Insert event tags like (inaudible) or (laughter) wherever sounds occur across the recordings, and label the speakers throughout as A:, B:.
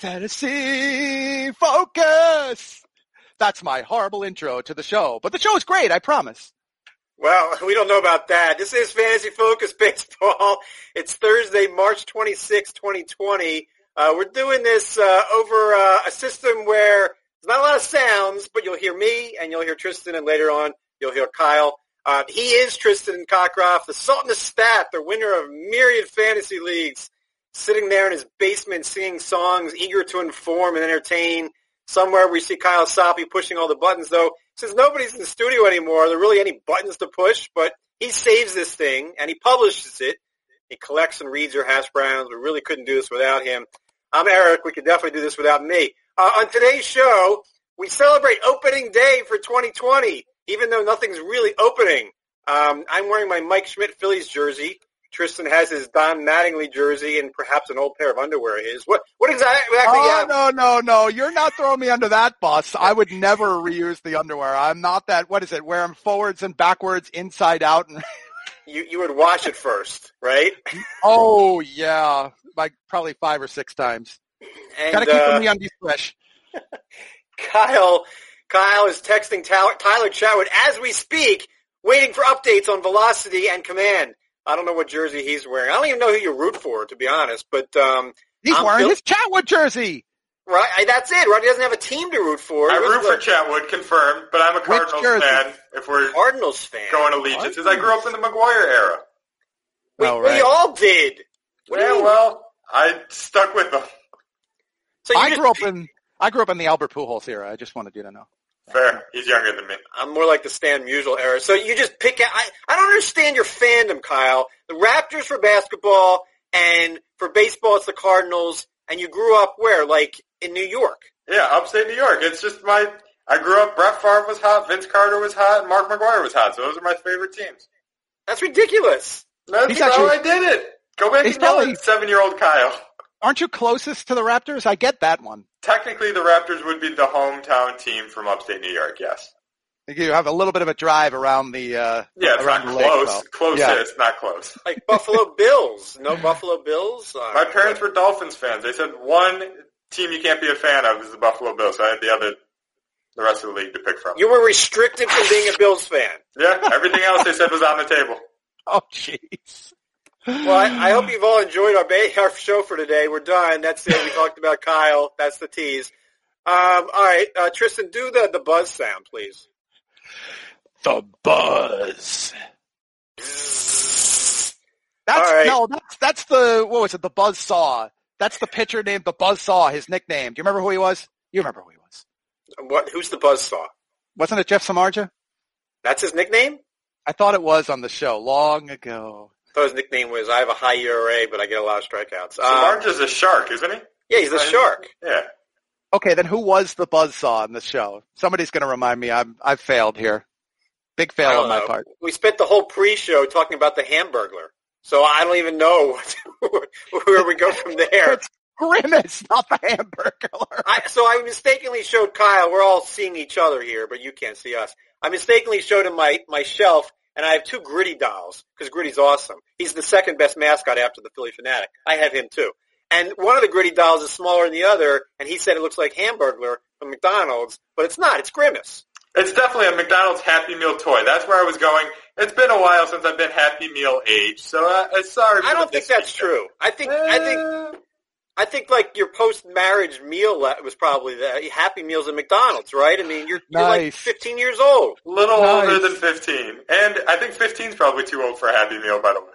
A: Fantasy Focus. That's my horrible intro to the show, but the show is great, I promise.
B: Well, we don't know about that. This is Fantasy Focus (laughs) Baseball. It's Thursday, March 26, 2020. Uh, we're doing this uh, over uh, a system where there's not a lot of sounds, but you'll hear me and you'll hear Tristan, and later on you'll hear Kyle. Uh, he is Tristan Cockcroft, the Sultan of Stat, the winner of myriad fantasy leagues, sitting there in his basement singing songs, eager to inform and entertain. Somewhere we see Kyle Soppe pushing all the buttons, though. Since nobody's in the studio anymore, are there really any buttons to push, but he saves this thing and he publishes it. He collects and reads your hash browns. We really couldn't do this without him. I'm Eric. We could definitely do this without me. Uh, on today's show, we celebrate opening day for 2020, even though nothing's really opening. Um, I'm wearing my Mike Schmidt Phillies jersey. Tristan has his Don Mattingly jersey and perhaps an old pair of underwear of his. What what exactly?
A: Oh, no, no, no. You're not throwing me under that bus. I would never reuse the underwear. I'm not that, what is it, wear them forwards and backwards, inside out. And (laughs)
B: you, you would wash it first, right?
A: oh, yeah. Like probably five or six times. And, Gotta keep uh, the undies fresh. (laughs)
B: Kyle, Kyle is texting Tyler, Tyler Chatwood as we speak, waiting for updates on velocity and command. I don't know what jersey he's wearing. I don't even know who you root for, to be honest. But um,
A: he's I'm wearing his Chatwood jersey.
B: Right, that's it. Right, he doesn't have a team to root for.
C: I root for Chatwood, confirmed, but I'm a Cardinals fan. If we're
B: Cardinals fan,
C: going allegiances, I grew up in the McGwire era.
B: We, oh, right. we all did.
C: yeah, well, I stuck with them.
A: So I grew up in I grew up in the Albert Pujols era. I just wanted you to know.
C: Fair. He's younger than me.
B: I'm more like the Stan Musial era. So you just pick out. I, I don't understand your fandom, Kyle. The Raptors for basketball, and for baseball, it's the Cardinals. And you grew up where? Like in New York?
C: Yeah, upstate New York. It's just my. I grew up. Brett Favre was hot. Vince Carter was hot. Mark McGwire was hot. So those are my favorite teams.
B: That's ridiculous.
C: That's he's how actually, I did it. Go back and tell seven-year-old Kyle.
A: Aren't you closest to the Raptors? I get that one.
C: Technically, the Raptors would be the hometown team from upstate New York. Yes.
A: You have a little bit of a drive around the uh,
C: yeah, it's
A: around
C: not
A: the
C: close.
A: Lake,
C: close,
A: yeah.
C: it's not close. (laughs)
B: Like Buffalo Bills, no Buffalo Bills. Uh,
C: My parents were Dolphins fans. They said one team you can't be a fan of is the Buffalo Bills. So I had the other, the rest of the league to pick from.
B: You were restricted from being a Bills fan.
C: Yeah, everything else they said was on the table. (laughs)
A: Oh, jeez.
B: Well, I, I, hope you've all enjoyed our, ba- our show for today. We're done. That's it. We talked about Kyle. That's the tease. Um, all right, uh, Tristan, do the, the buzz sound, please.
A: The buzz. That's right. no, that's that's the what was it? The buzz saw. That's the pitcher named the buzz saw. His nickname. Do you remember who he was? You remember who he was?
B: What? Who's the buzz saw?
A: Wasn't it Jeff Samardzija?
B: That's his nickname.
A: I thought it was on the show long ago.
B: I thought his nickname was I have a high ERA, but I get a lot of strikeouts.
C: Samardzija's um, a shark, isn't he?
B: Yeah, he's a shark.
C: Yeah.
A: Okay, then who was the buzzsaw in the show? Somebody's going to remind me. I'm I've failed here. Big fail on my
B: know.
A: part.
B: We spent the whole pre-show talking about the Hamburglar, so I don't even know (laughs) where we go from there.
A: it's Grimace, not the Hamburglar.
B: I, so I mistakenly showed Kyle. We're all seeing each other here, but you can't see us. I mistakenly showed him my my shelf, and I have two Gritty dolls because Gritty's awesome. He's the second best mascot after the Phillie Phanatic. I have him too. And one of the Gritty dolls is smaller than the other, and he said it looks like Hamburglar from McDonald's, but it's not. It's Grimace.
C: It's definitely a McDonald's Happy Meal toy. That's where I was going. It's been a while since I've been Happy Meal age, so uh, sorry.
B: I don't think that's true. I think I think I think like your post-marriage meal was probably the Happy Meals at McDonald's, right? I mean, you're,
A: nice.
B: you're like 15 years old.
C: Little nice. older than 15. And I think 15 is probably too old for a Happy Meal, by the way.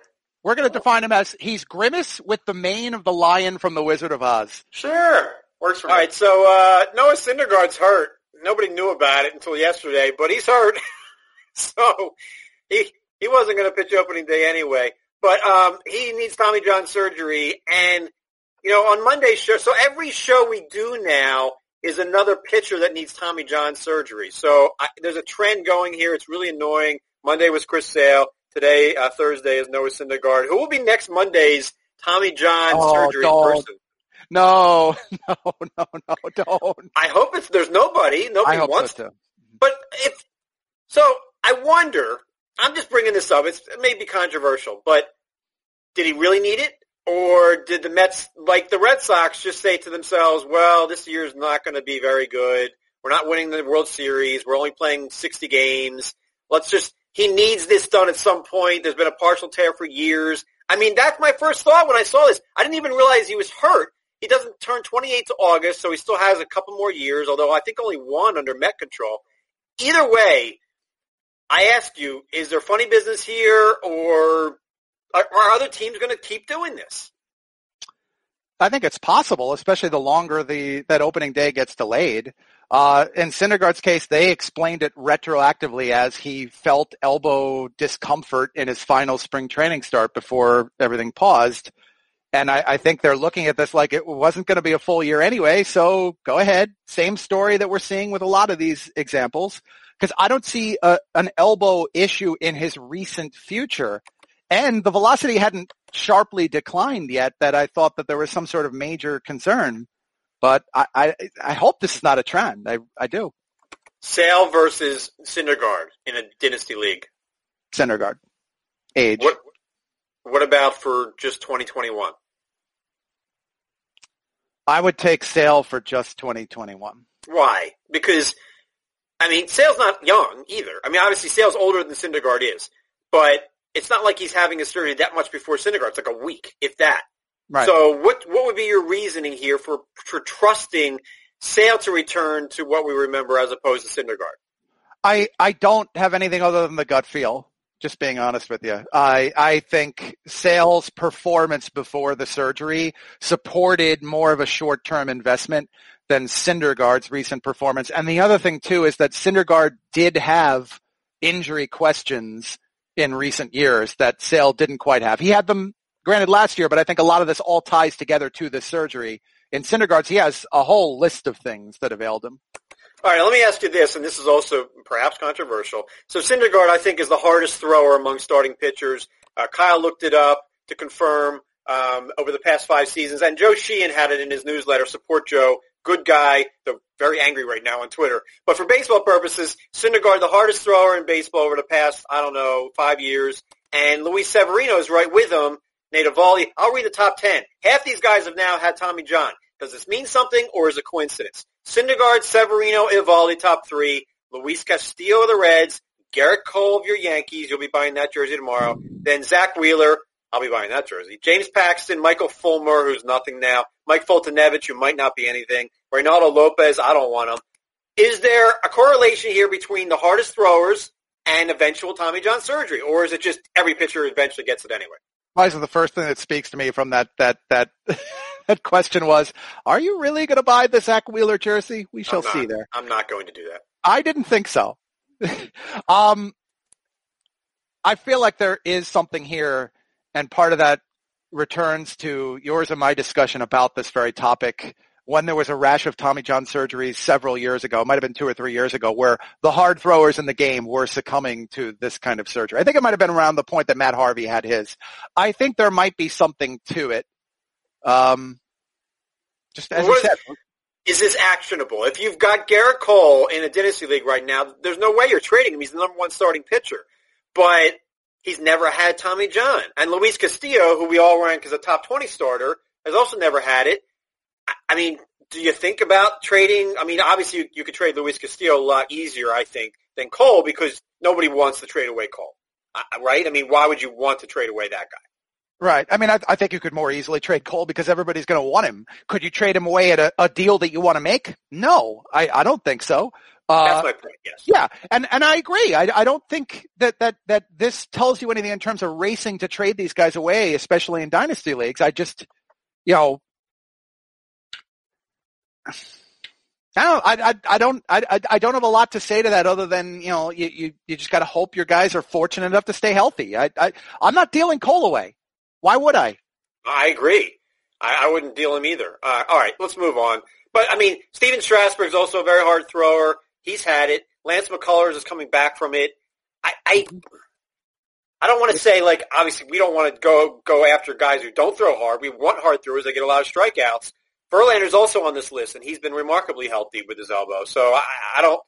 A: We're going to define him as he's Grimace with the mane of the lion from The Wizard of Oz.
C: Sure. Works for
B: All
C: me.
B: All right, so uh, Noah Syndergaard's hurt. Nobody knew about it until yesterday, but he's hurt. (laughs) so he he wasn't going to pitch opening day anyway. But um, he needs Tommy John surgery, and you know, on Monday's show, so every show we do now is another pitcher that needs Tommy John surgery. So I, there's a trend going here. It's really annoying. Monday was Chris Sale. Today, uh, Thursday is Noah Syndergaard. Who will be next Monday's Tommy John
A: oh,
B: surgery
A: don't.
B: person?
A: No, (laughs) no, no, no, don't.
B: I hope it's there's nobody. Nobody wants
A: so too.
B: But if so, I wonder. I'm just bringing this up. It's, it may be controversial, but did he really need it? Or did the Mets, like the Red Sox, just say to themselves, well, this year's not going to be very good. We're not winning the World Series. We're only playing 60 games. Let's just, he needs this done at some point. There's been a partial tear for years. I mean, that's my first thought when I saw this. I didn't even realize he was hurt. He doesn't turn 28 to August, so he still has a couple more years, although I think only one under Met control. Either way, I ask you, is there funny business here or are, are other teams going to keep doing this?
A: I think it's possible, especially the longer the that opening day gets delayed. Uh, in Syndergaard's case, they explained it retroactively as he felt elbow discomfort in his final spring training start before everything paused. And I, I think they're looking at this like it wasn't going to be a full year anyway. So go ahead. Same story that we're seeing with a lot of these examples. Because I don't see a, an elbow issue in his recent future. And the velocity hadn't sharply declined yet that I thought that there was some sort of major concern. But I, I, I hope this is not a trend. I, I do.
B: Sale versus Syndergaard in a dynasty league.
A: Syndergaard. Age.
B: What, what about for just 2021?
A: I would take Sale for just 2021.
B: Why? Because, I mean, Sale's not young either. I mean, obviously Sale's older than Syndergaard is, but it's not like he's having a surgery that much before Syndergaard. It's like a week, if that.
A: Right.
B: So what what would be your reasoning here for for trusting Sale to return to what we remember as opposed to Syndergaard?
A: I, I don't have anything other than the gut feel. Just being honest with you, I I think Sale's performance before the surgery supported more of a short term investment than Syndergaard's recent performance. And the other thing too is that Syndergaard did have injury questions in recent years that Sale didn't quite have. He had them granted last year, but I think a lot of this all ties together to this surgery. In Syndergaard's, he has a whole list of things that availed him.
B: All right, let me ask you this, and this is also perhaps controversial. So Syndergaard, I think, is the hardest thrower among starting pitchers. Uh, Kyle looked it up to confirm um, over the past five seasons, and Joe Sheehan had it in his newsletter. Support Joe, good guy. They're very angry right now on Twitter. But for baseball purposes, Syndergaard, the hardest thrower in baseball over the past, I don't know, five years, and Luis Severino is right with him. Nate I'll read the top ten. Half these guys have now had Tommy John. Does this mean something, or is it coincidence? Syndergaard, Severino, Eovaldi, top three. Luis Castillo of the Reds. Gerrit Cole of your Yankees. You'll be buying that jersey tomorrow. Then Zack Wheeler. I'll be buying that jersey. James Paxton, Michael Fulmer, who's nothing now. Mike Foltynewicz, who might not be anything. Reynaldo Lopez, I don't want him. Is there a correlation here between the hardest throwers and eventual Tommy John surgery, or is it just every pitcher eventually gets it anyway?
A: Why is the first thing that speaks to me from that that that (laughs) that question was, "Are you really going to buy the Zack Wheeler jersey?" We shall
B: not,
A: see there.
B: I'm not going to do that.
A: I didn't think so. (laughs) um, I feel like there is something here, and part of that returns to yours and my discussion about this very topic when there was a rash of Tommy John surgeries several years ago, it might have been two or three years ago, where the hard throwers in the game were succumbing to this kind of surgery. I think it might have been around the point that Matt Harvey had his. I think there might be something to it. Um, just as you said.
B: Is this actionable? If you've got Gerrit Cole in a dynasty league right now, there's no way you're trading him. He's the number one starting pitcher. But he's never had Tommy John. And Luis Castillo, who we all rank as a top 20 starter, has also never had it. I mean, do you think about trading? I mean, obviously you, you could trade Luis Castillo a lot easier, I think, than Cole because nobody wants to trade away Cole, right? I mean, why would you want to trade away that guy?
A: Right. I mean, I, I think you could more easily trade Cole because everybody's going to want him. Could you trade him away at a, a deal that you want to make? No, I, I don't think so.
B: Uh, That's my point. Yes.
A: Yeah, and and I agree. I, I don't think that that that this tells you anything in terms of racing to trade these guys away, especially in dynasty leagues. I just, you know, I don't, I, I, I don't, I, I don't have a lot to say to that other than, you know, you, you, you just got to hope your guys are fortunate enough to stay healthy. I, I, I'm not dealing Cole away. Why would I?
B: I agree. I, I wouldn't deal him either. Uh, all right, let's move on. But I mean, Steven Stephen is also a very hard thrower. He's had it. Lance McCullers is coming back from it. I, I, I don't want to say like obviously we don't want to go go after guys who don't throw hard. We want hard throwers. They get a lot of strikeouts. Verlander's also on this list, and he's been remarkably healthy with his elbow. So I, I don't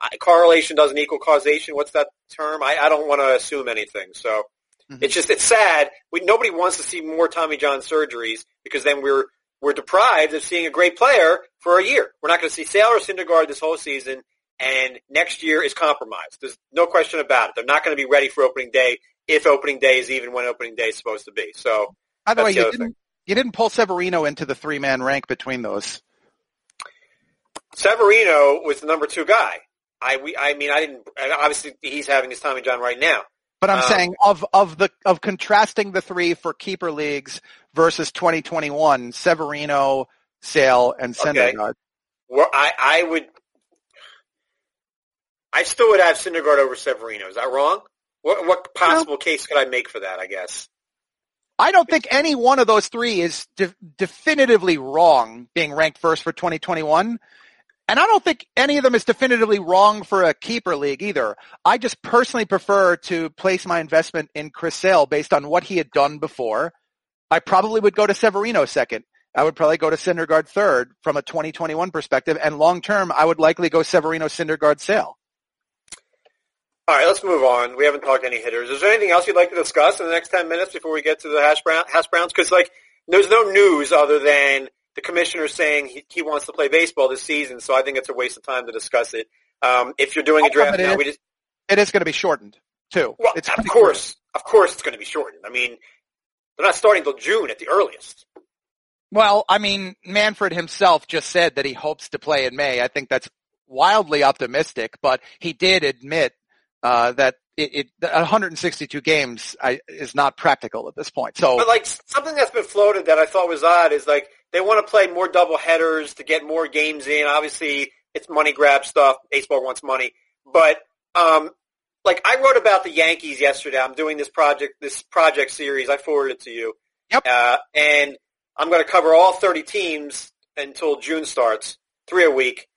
B: I, correlation doesn't equal causation. What's that term? I, I don't want to assume anything. So Mm-hmm. It's just it's sad. We, nobody wants to see more Tommy John surgeries because then we're we're deprived of seeing a great player for a year. We're not going to see Sale or Syndergaard this whole season, and next year is compromised. There's no question about it. They're not going to be ready for opening day if opening day is even when opening day is supposed to be. So,
A: by the way, the you, didn't, you didn't pull Severino into the three man rank between those.
B: Severino was the number two guy. I we, I mean I didn't obviously he's having his Tommy John right now.
A: But I'm um, saying of of the of contrasting the three for keeper leagues versus 2021, Severino, Sale, and Syndergaard. Okay.
B: Well, I I would I still would have Syndergaard over Severino. Is that wrong? What what possible no. case could I make for that? I guess.
A: I don't think any one of those three is de- definitively wrong being ranked first for 2021. And I don't think any of them is definitively wrong for a keeper league either. I just personally prefer to place my investment in Chris Sale based on what he had done before. I probably would go to Severino second. I would probably go to Syndergaard third from a 2021 perspective. And long term, I would likely go Severino, Syndergaard, Sale.
B: All right, let's move on. We haven't talked any hitters. Is there anything else you'd like to discuss in the next 10 minutes before we get to the hash, brown, hash browns? Because, like, there's no news other than – the commissioner saying he, he, wants to play baseball this season, so I think it's a waste of time to discuss it. Um, if you're doing a draft now, we just
A: it is going to be shortened too.
B: Well,
A: it's
B: of course, of course, it's going to be shortened. I mean, they're not starting till June at the earliest.
A: Well, I mean, Manfred himself just said that he hopes to play in May. I think that's wildly optimistic, but he did admit uh, that it, it 162 games I, is not practical at this point. So,
B: but like something that's been floated that I thought was odd is like they want to play more double headers to get more games in. Obviously, it's money grab stuff. Baseball wants money, but um, like I wrote about the Yankees yesterday. I'm doing this project, this project series. I forwarded it to you.
A: Yep.
B: Uh, and I'm going to cover all 30 teams until June starts, three a week.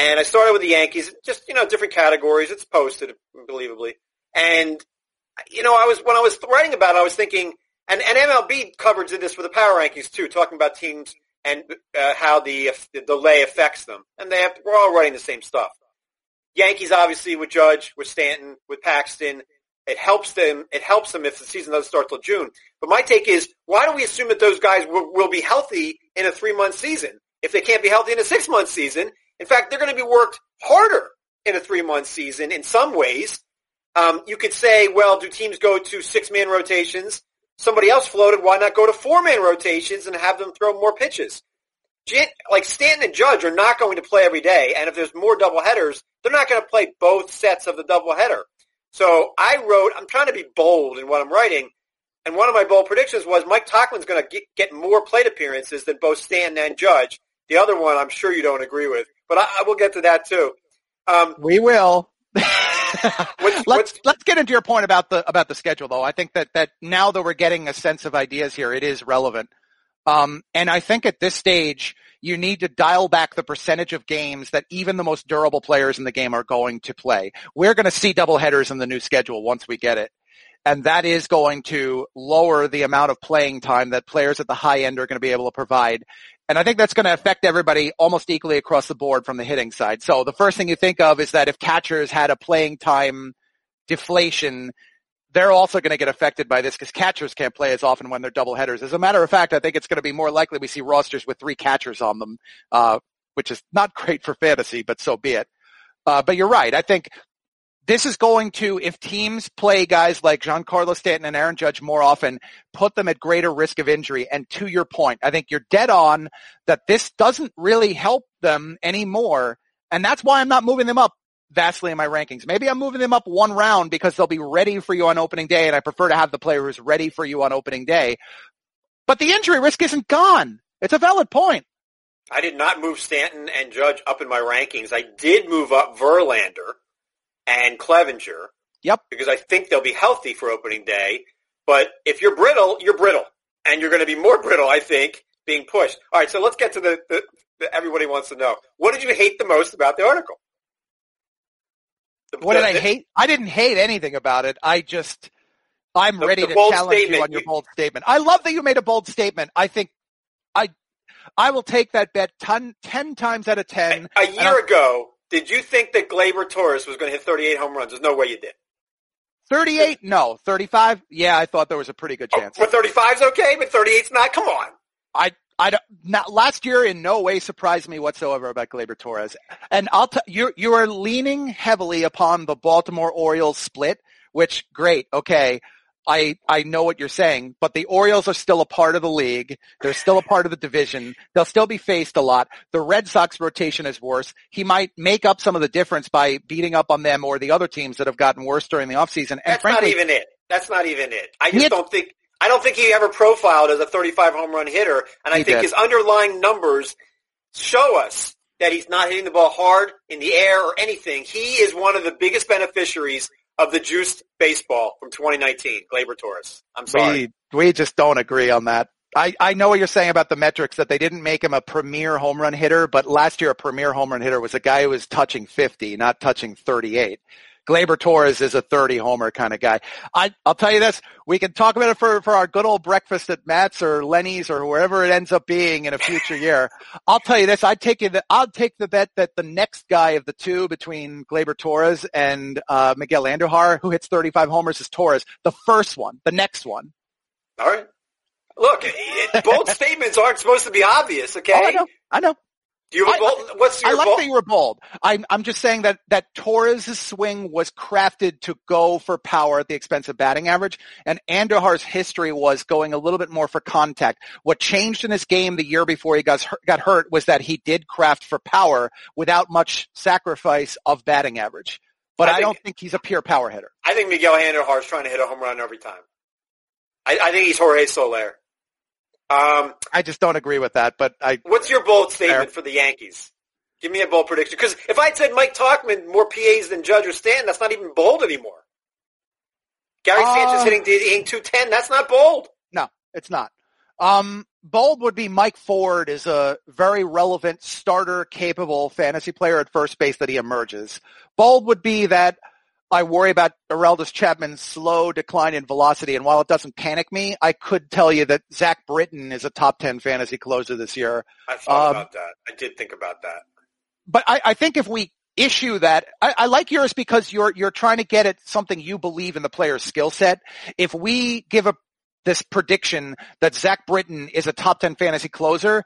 B: And I started with the Yankees, just you know, different categories. It's posted, believably. And you know, I was when I was writing about it, I was thinking and, and MLB coverage did this for the power rankings too, talking about teams and uh, how the, the delay affects them. And they have, we're all writing the same stuff. Yankees obviously with Judge, with Stanton, with Paxton. It helps them. It helps them if the season doesn't start till June. But my take is, why do we assume that those guys will, will be healthy in a three month season if they can't be healthy in a six month season? In fact, they're going to be worked harder in a three month season in some ways. Um, you could say, well, do teams go to six man rotations? somebody else floated, why not go to four-man rotations and have them throw more pitches? Like Stanton and Judge are not going to play every day, and if there's more double headers, they're not going to play both sets of the double header. So I wrote, I'm trying to be bold in what I'm writing, and one of my bold predictions was Mike Tauchman's going to get, more plate appearances than both Stanton and Judge. The other one, I'm sure you don't agree with, but I, I will get to that too.
A: Um, we will. (laughs) what's, let's let's get into your point about the about the schedule though. I think that that now that we're getting a sense of ideas here, it is relevant. Um, and I think at this stage, you need to dial back the percentage of games that even the most durable players in the game are going to play. We're going to see double headers in the new schedule once we get it. And that is going to lower the amount of playing time that players at the high end are going to be able to provide. And I think that's going to affect everybody almost equally across the board from the hitting side. So the first thing you think of is that if catchers had a playing time deflation, they're also going to get affected by this because catchers can't play as often when they're double headers. As a matter of fact, I think it's going to be more likely we see rosters with three catchers on them, uh, which is not (laughs) great for fantasy, but so be it. Uh, but you're right. I think this is going to, if teams play guys like Giancarlo Stanton and Aaron Judge more often, put them at greater risk of injury. And to your point, I think you're dead on that this doesn't really help them anymore. And that's why I'm not moving them up vastly in my rankings. Maybe I'm moving them up one round because they'll be ready for you on opening day and I prefer to have the player who's ready for you on opening day. But the injury risk isn't gone. It's a valid point.
B: I did not move Stanton and Judge up in my rankings. I did move up Verlander and Clevinger.
A: Yep.
B: Because I think they'll be healthy for opening day. But if you're brittle, you're brittle. And you're going to be more (laughs) brittle, I think, being pushed. All right, so let's get to the, the, the everybody wants to know. What did you hate the most about the article?
A: The, what did I hate? I didn't hate anything about it. I just, I'm ready to challenge statement. you on your bold statement. I love that you made a bold statement. I think I, I will take that bet ton, 10 times out of 10.
B: A, a year ago, did you think that Gleyber Torres was going to hit 38 home runs? There's no way you did.
A: 38? No. 35? Yeah, I thought there was a pretty good chance.
B: Oh, but 35's okay, but 38's not. Come on.
A: I I don't, not, last year in no way surprised me whatsoever about Gleyber Torres. And I'll tell you, you are leaning heavily upon the Baltimore Orioles split, which great. Okay. I, I know what you're saying, but the Orioles are still a part of the league. They're still a part of the division. They'll still be faced a lot. The Red Sox rotation is worse. He might make up some of the difference by beating up on them or the other teams that have gotten worse during the offseason. And
B: That's
A: frankly,
B: not even it. That's not even it. I just don't think I don't think he ever profiled as a 35 home run hitter, and I think
A: did.
B: his underlying numbers show us that he's not hitting the ball hard in the air or anything. He is one of the biggest beneficiaries of the juiced baseball from 2019, Gleyber Torres. I'm sorry.
A: We we just don't agree on that. I, I know what you're saying about the metrics that they didn't make him a premier home run hitter, but last year a premier home run hitter was a guy who was touching 50, not touching 38. Gleyber Torres is a 30 homer kind of guy. I, I'll tell you this, we can talk about it for, for our good old breakfast at Matt's or Lenny's or wherever it ends up being in a future year. I'll tell you this, I'd take the, I'll take the bet that the next guy of the two between Gleyber Torres and, uh, Miguel Andujar, who hits 35 homers is Torres. The first one, the next one.
B: All right. Look, it, bold (laughs) statements aren't supposed to be obvious, okay?
A: Oh, I know. I know.
B: You have a
A: I-
B: bold, what's your
A: I like
B: bold?
A: that you were bold. I'm, I'm just saying that, that Torres' swing was crafted to go for power at the expense of batting average, and Andujar's history was going a little bit more for contact. What changed in his game the year before he got, hurt- got hurt was that he did craft for power without much sacrifice of batting average. But
B: I
A: I, don't think he's a pure power hitter.
B: I think Miguel Andujar is trying to hit a home run every time. I, I think he's Jorge Soler. Um,
A: I just don't agree with that, but I,
B: what's your bold statement for the Yankees? Give me a bold prediction. Because if I said Mike Tauchman more PAs than Judge or Stanton, that's not even bold anymore. Gary
A: Uh,
B: Sanchez hitting, hitting 210, that's not bold.
A: No, it's not. Um, bold would be Mike Ford is a very relevant starter capable fantasy player at first base that he emerges. Bold would be that I worry about Aroldis Chapman's slow decline in velocity, and while it doesn't panic me, I could tell you that Zach Britton is a top 10 fantasy closer this year.
B: I thought
A: Um,
B: about that. I did think about that.
A: But I, I think if we issue that, I, I like yours because you're you're trying to get at something you believe in the player's skill set. If we give a this prediction that Zach Britton is a top ten fantasy closer,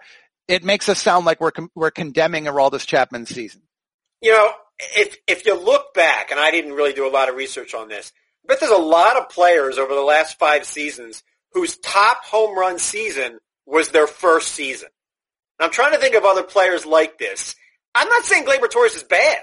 A: it makes us sound like we're con- we're condemning Aroldis Chapman's season.
B: You know, if if you look back, and I didn't really do a lot of research on this, but there's a lot of players over the last five seasons whose top home run season was their first season. And I'm trying to think of other players like this. I'm not saying Gleyber Torres is bad.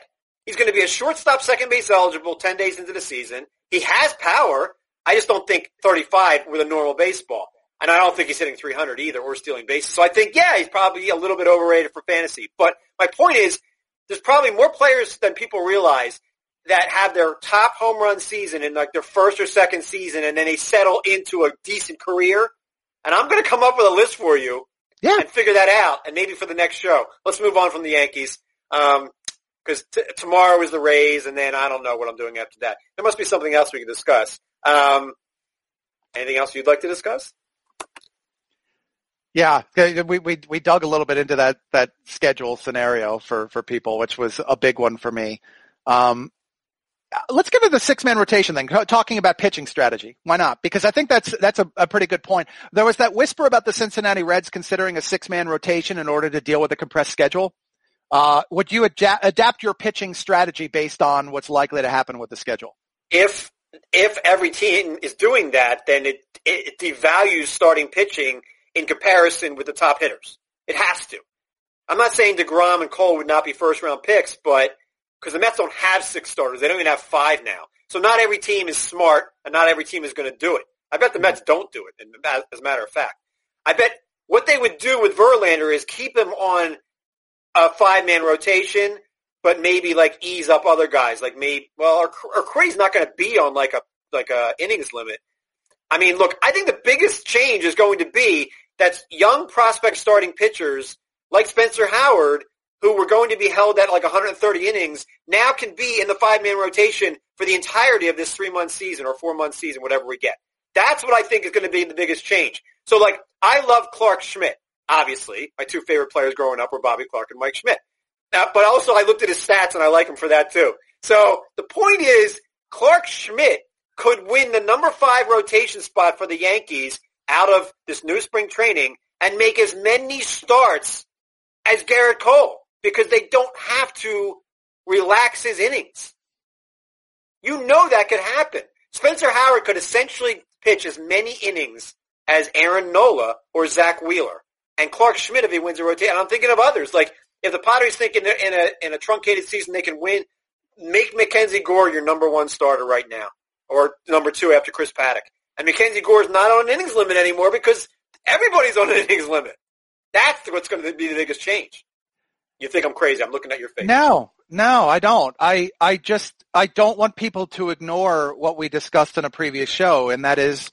B: He's going to be a shortstop, second base eligible 10 days into the season. He has power. I just don't think 35 with a normal baseball. And I don't think he's hitting 300 either or stealing bases. So I think, yeah, he's probably a little bit overrated for fantasy. But my point is, there's probably more players than people realize that have their top home run season in like their first or second season and then they settle into a decent career. And I'm going to come up with a list for you
A: Yeah.
B: and figure that out and maybe for the next show. Let's move on from the Yankees. Um, cause t- tomorrow is the Rays and then I don't know what I'm doing after that. There must be something else we can discuss. Um, anything else you'd like to discuss?
A: Yeah, we, we we dug a little bit into that that schedule scenario for for people, which was a big one for me. Um, let's get to the six man rotation thing. Talking about pitching strategy, why not? Because I think that's that's a, a pretty good point. There was that whisper about the Cincinnati Reds considering a six man rotation in order to deal with a compressed schedule. Uh, would you adapt your pitching strategy based on what's likely to happen with the schedule?
B: If if every team is doing that, then it, it devalues starting pitching in comparison with the top hitters. It has to. I'm not saying DeGrom and Cole would not be first round picks, but because the Mets don't have six starters, they don't even have five now. So not every team is smart, and not every team is going to do it. I bet the Mets don't do it. and As a matter of fact, I bet what they would do with Verlander is keep him on a five man rotation, but maybe like ease up other guys. Like maybe well, or, or Cray's not going to be on like a like a innings limit. I mean, look, I think the biggest change is going to be that young prospect starting pitchers like Spencer Howard, who were going to be held at like 130 innings, now can be in the five-man rotation for the entirety of this three-month season or four-month season, whatever we get. That's what I think is going to be the biggest change. So, like, I love Clarke Schmidt. Obviously, my two favorite players growing up were Bobby Clarke and Mike Schmidt. Now, but also, I looked at his stats and I like him for that too. So the point is, Clarke Schmidt could win the number five rotation spot for the Yankees out of this new spring training and make as many starts as Gerrit Cole because they don't have to relax his innings. You know that could happen. Spencer Howard could essentially pitch as many innings as Aaron Nola or Zack Wheeler. And Clarke Schmidt if he wins a rotation. I'm thinking of others. Like if the Padres think in in a, in a truncated season they can win, make MacKenzie Gore your number one starter right now. Or number two after Chris Paddack. And MacKenzie Gore is not on an innings limit anymore because everybody's on an innings limit. That's what's going to be the biggest change. You think I'm crazy. I'm looking at your face.
A: No, no, I don't. I, I just, I don't want people to ignore what we discussed in a previous show, and that is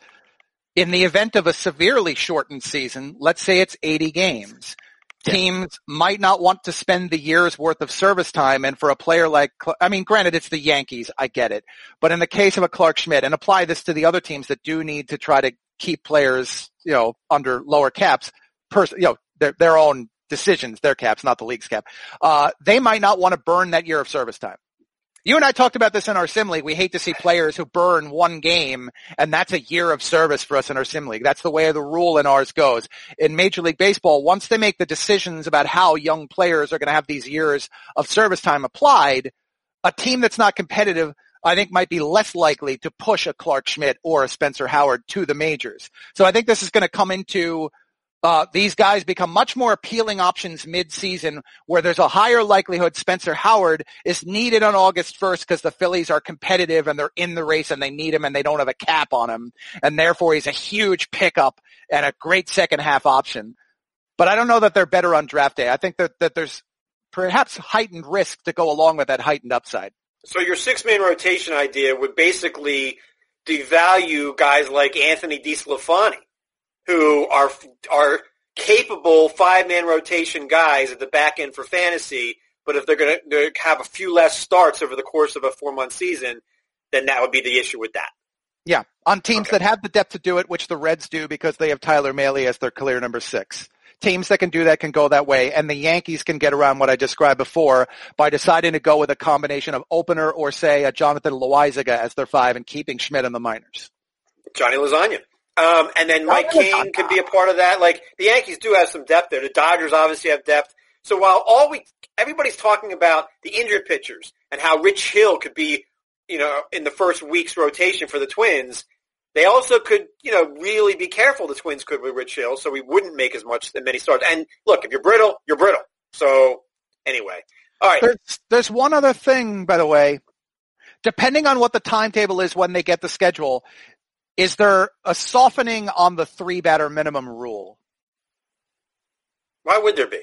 A: in the event of a severely shortened season, let's say it's 80 games, teams might not want to spend the year's worth of service time. And for a player like, I mean, granted, it's the Yankees. I get it. But in the case of a Clarke Schmidt, and apply this to the other teams that do need to try to keep players, you know, under lower caps, pers- you know, their, their own decisions, their caps, not the league's cap, uh, they might not want to burn that year of service time. You and I talked about this in our sim league. We hate to see players who burn one game, and that's a year of service for us in our sim league. That's the way the rule in ours goes. In Major League Baseball, once they make the decisions about how young players are going to have these years of service time applied, a team that's not competitive I think might be less likely to push a Clarke Schmidt or a Spencer Howard to the majors. So I think this is going to come into uh, these guys become much more appealing options mid-season where there's a higher likelihood Spencer Howard is needed on August 1st because the Phillies are competitive and they're in the race and they need him and they don't have a cap on him. And therefore he's a huge pickup and a great second half option. But I don't know that they're better on draft day. I think that, that there's perhaps heightened risk to go along with that heightened upside.
B: So your six-man rotation idea would basically devalue guys like Anthony DeSclafani who are are capable five man rotation guys at the back end for fantasy. But if they're going to have a few less starts over the course of a four month season, then that would be the issue with that.
A: Yeah, on teams okay. that have the depth to do it, which the Reds do because they have Tyler Mahle as their clear number six. Teams that can do that can go that way, and the Yankees can get around what I described before by deciding to go with a combination of opener or say a Jonathan Loaisiga as their five and keeping Schmidt in the minors.
B: Johnny Lasagna. Um, and then Mike King could be a part of that. Like the Yankees do have some depth there. The Dodgers obviously have depth. So while all we everybody's talking about the injured pitchers and how Rich Hill could be, you know, in the first week's rotation for the Twins, they also could, you know, really be careful. The Twins could with Rich Hill, so we wouldn't make as much as many starts. And look, if you're brittle, you're brittle. So anyway, all right.
A: There's, there's one other thing, by the way. Depending on what the timetable is when they get the schedule, is there a softening on the three batter minimum rule?
B: Why would there be?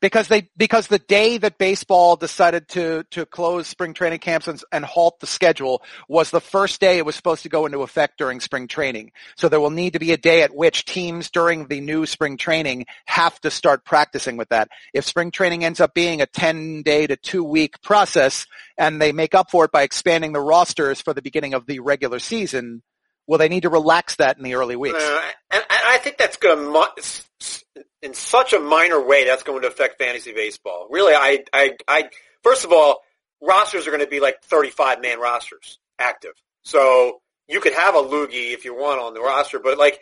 A: Because they because the day that baseball decided to to close spring training camps and, and halt the schedule was the first day it was supposed to go into effect during spring training. So there will need to be a day at which teams during the new spring training have to start practicing with that. If spring training ends up being a 10 day to 2 week process and they make up for it by expanding the rosters for the beginning of the regular season, Will they need to relax that in the early weeks? Uh,
B: and, and, I think that's going to, in such a minor way, that's going to affect fantasy baseball. Really, I, I, I first of all, rosters are going to be like 35 man rosters active. So you could have a loogie if you want on the roster, but like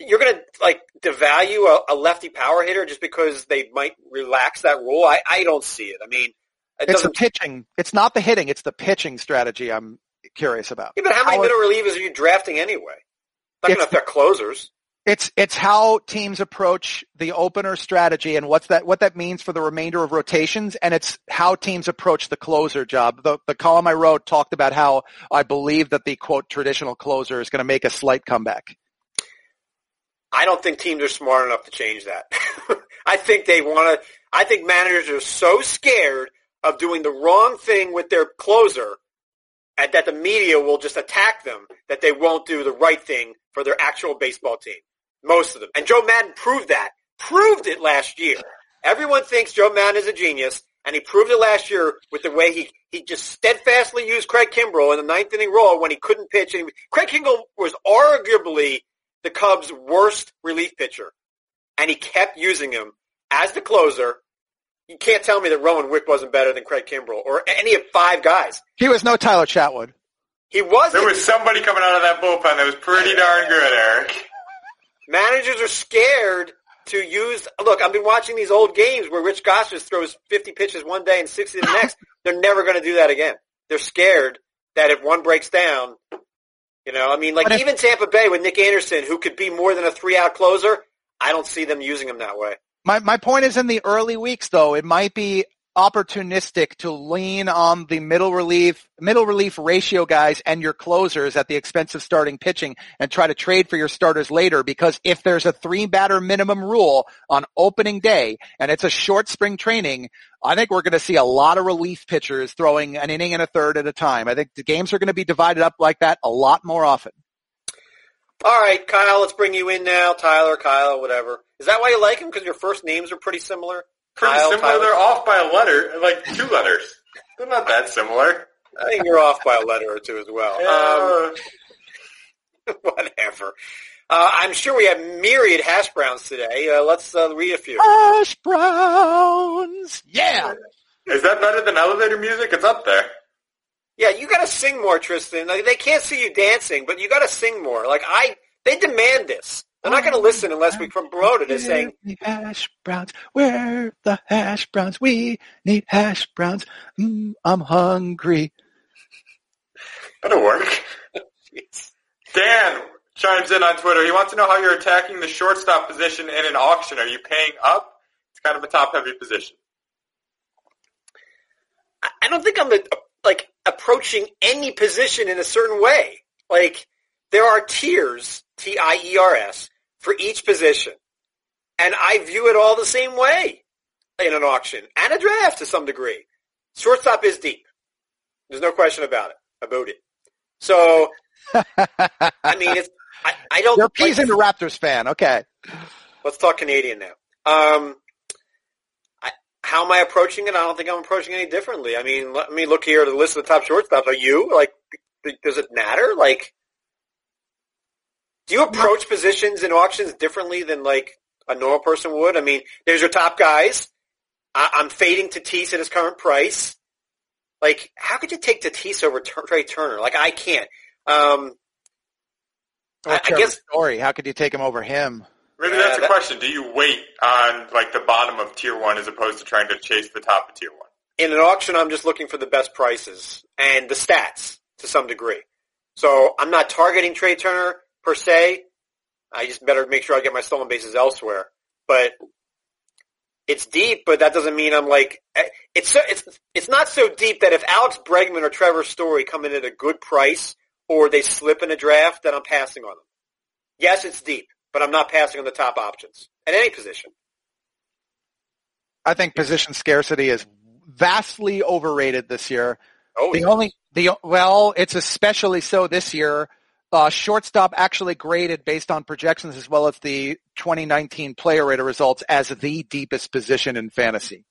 B: you're going to like devalue a, a, lefty power hitter just because they might relax that rule. I, I don't see it. I mean,
A: it it's the pitching. It's not the hitting. It's the pitching strategy. I'm curious about.
B: Yeah, but how many how middle it, relievers are you drafting anyway? Not going to affect closers.
A: It's it's how teams approach the opener strategy and what's that what that means for the remainder of rotations, and it's how teams approach the closer job. The the column I wrote talked about how I believe that the quote traditional closer is going to make a slight comeback.
B: I don't think teams are smart enough to change that. (laughs) I think they want to. I think managers are so scared of doing the wrong thing with their closer and that the media will just attack them that they won't do the right thing for their actual baseball team. Most of them. And Joe Maddon proved that. Proved it last year. Everyone thinks Joe Maddon is a genius, and he proved it last year with the way he, he just steadfastly used Craig Kimbrel in the ninth inning role when he couldn't pitch. And Craig Kimbrel was arguably the Cubs' worst relief pitcher, and he kept using him as the closer you can't tell me that Rowan Wick wasn't better than Craig Kimbrel or any of five guys.
A: He was no Tyler Chatwood.
B: He was.
C: There was somebody coming out of that bullpen that was pretty darn good, Eric.
B: Managers are scared to use. Look, I've been watching these old games where Rich Gossage throws 50 pitches one day and 60 the next. (laughs) They're never going to do that again. They're scared that if one breaks down, you know, I mean, like
A: if-
B: even Tampa Bay with Nick Anderson, who could be more than a three-out closer, I don't see them using him that way.
A: My my point is in the early weeks though, it might be opportunistic to lean on the middle relief middle relief ratio guys and your closers at the expense of starting pitching and try to trade for your starters later because if there's a three batter minimum rule on opening day and it's a short spring training, I think we're going to see a lot of relief pitchers throwing an inning and a third at a time. I think the games are going to be divided up like that a lot more often.
B: All right, Kyle, let's bring you in now. Tyler, Kyle, whatever. Is that why you like him? Because your first names are pretty similar?
C: Pretty
B: Kyle,
C: similar.
B: Tyler?
C: They're off by a letter, like two letters. They're not that similar.
B: I think you're off by a letter or two as well. Um,
C: Uh, (laughs)
B: whatever. Uh, I'm sure we have myriad hash browns today. Uh, let's uh, read a few.
A: Hash browns. Yeah.
C: is that better than elevator music? It's up there.
B: Yeah, you got to sing more, Tristan. Like, they can't see you dancing, but you got to sing more. Like I, they demand this. They're not going to listen unless we promote it as saying,
A: Where the hash browns. Where the hash browns? We need hash browns. Mm, I'm hungry.
C: That'll work. Dan chimes in on Twitter. He wants to know how you're attacking the shortstop position in an auction. Are you paying up? It's kind of a top-heavy position.
B: I- I don't think I'm uh, like approaching any position in a certain way. Like there are tiers, T I E R S, for each position, and I view it all the same way in an auction and a draft to some degree. Shortstop is deep. There's no question about it. About it. So (laughs) I mean, it's I, I don't.
A: You're a peas
B: like-
A: into Raptors fan. Okay.
B: Let's talk Canadian now. Um, how am I approaching it? I don't think I'm approaching it any differently. I mean, let me look here at the list of the top shortstops. Are you like? Does it matter? Like, do you approach positions in auctions differently than like a normal person would? I mean, there's your top guys. I, I'm fading Tatis at his current price. Like, how could you take Tatis over Trea Turner? Like, I can't. Um, I- I guess-
A: Story. How could you take him over him?
C: Maybe
B: Yeah,
C: that's a
B: that-
C: question. Do you wait on like the bottom of tier one as opposed to trying to chase the top of tier one?
B: in an auction, I'm just looking for the best prices and the stats to some degree. So I'm not targeting Trea Turner per se. I just better make sure I get my stolen bases elsewhere. But it's deep, but that doesn't mean I'm like eh, it's so, it's it's not so deep that if Alex Bregman or Trevor Story come in at a good price or they slip in a draft, then I'm passing on them. Yes, it's deep, but I'm not passing on the top options at any position.
A: I think position scarcity is vastly overrated this year.
B: Oh,
A: The only the well, it's especially so this year. Uh, shortstop actually graded based on projections as well as the 2019 player rater results as the deepest position in fantasy.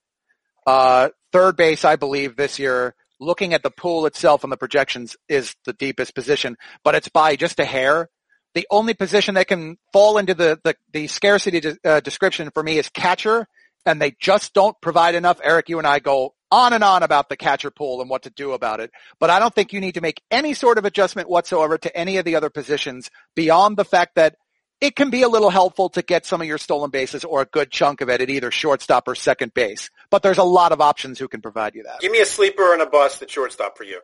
A: Uh, third base, I believe this year, looking at the pool itself and the projections is the deepest position, but it's by just a hair. The only position that can fall into the, the, the scarcity de- uh, description for me is catcher, and they just don't provide enough. Eric, you and I go on and on about the catcher pool and what to do about it, but I don't think you need to make any sort of adjustment whatsoever to any of the other positions beyond the fact that it can be a little helpful to get some of your stolen bases or a good chunk of it at either shortstop or second base. But there's a lot of options who can provide you that.
B: give me a sleeper and a bust at shortstop for you.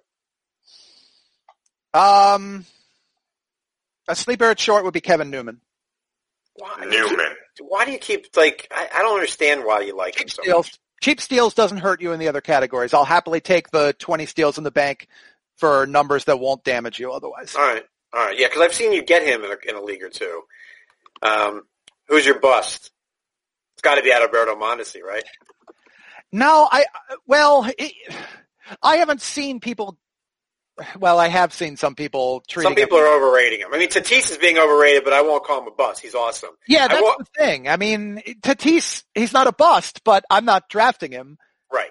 A: Um, a sleeper at short would be Kevin Newman.
B: Why,
C: Newman.
B: why do you keep like? I, I don't understand why you like him
A: Cheap
B: so
A: steals.
B: much.
A: Cheap steals doesn't hurt you in the other categories. I'll happily take the 20 steals in the bank for numbers that won't damage you otherwise.
B: All right, all right, yeah, because I've seen you get him in a, in a league or two. Um, who's your bust? It's got to be Adalberto Mondesi, right?
A: No, I, well, it, I haven't seen people, well, I have seen some people treating
B: Some people
A: him-
B: are overrating him. I mean, Tatis is being overrated, but I won't call him a bust. He's awesome.
A: Yeah, that's the thing. I mean, Tatis, he's not a bust, but I'm not drafting him.
B: Right.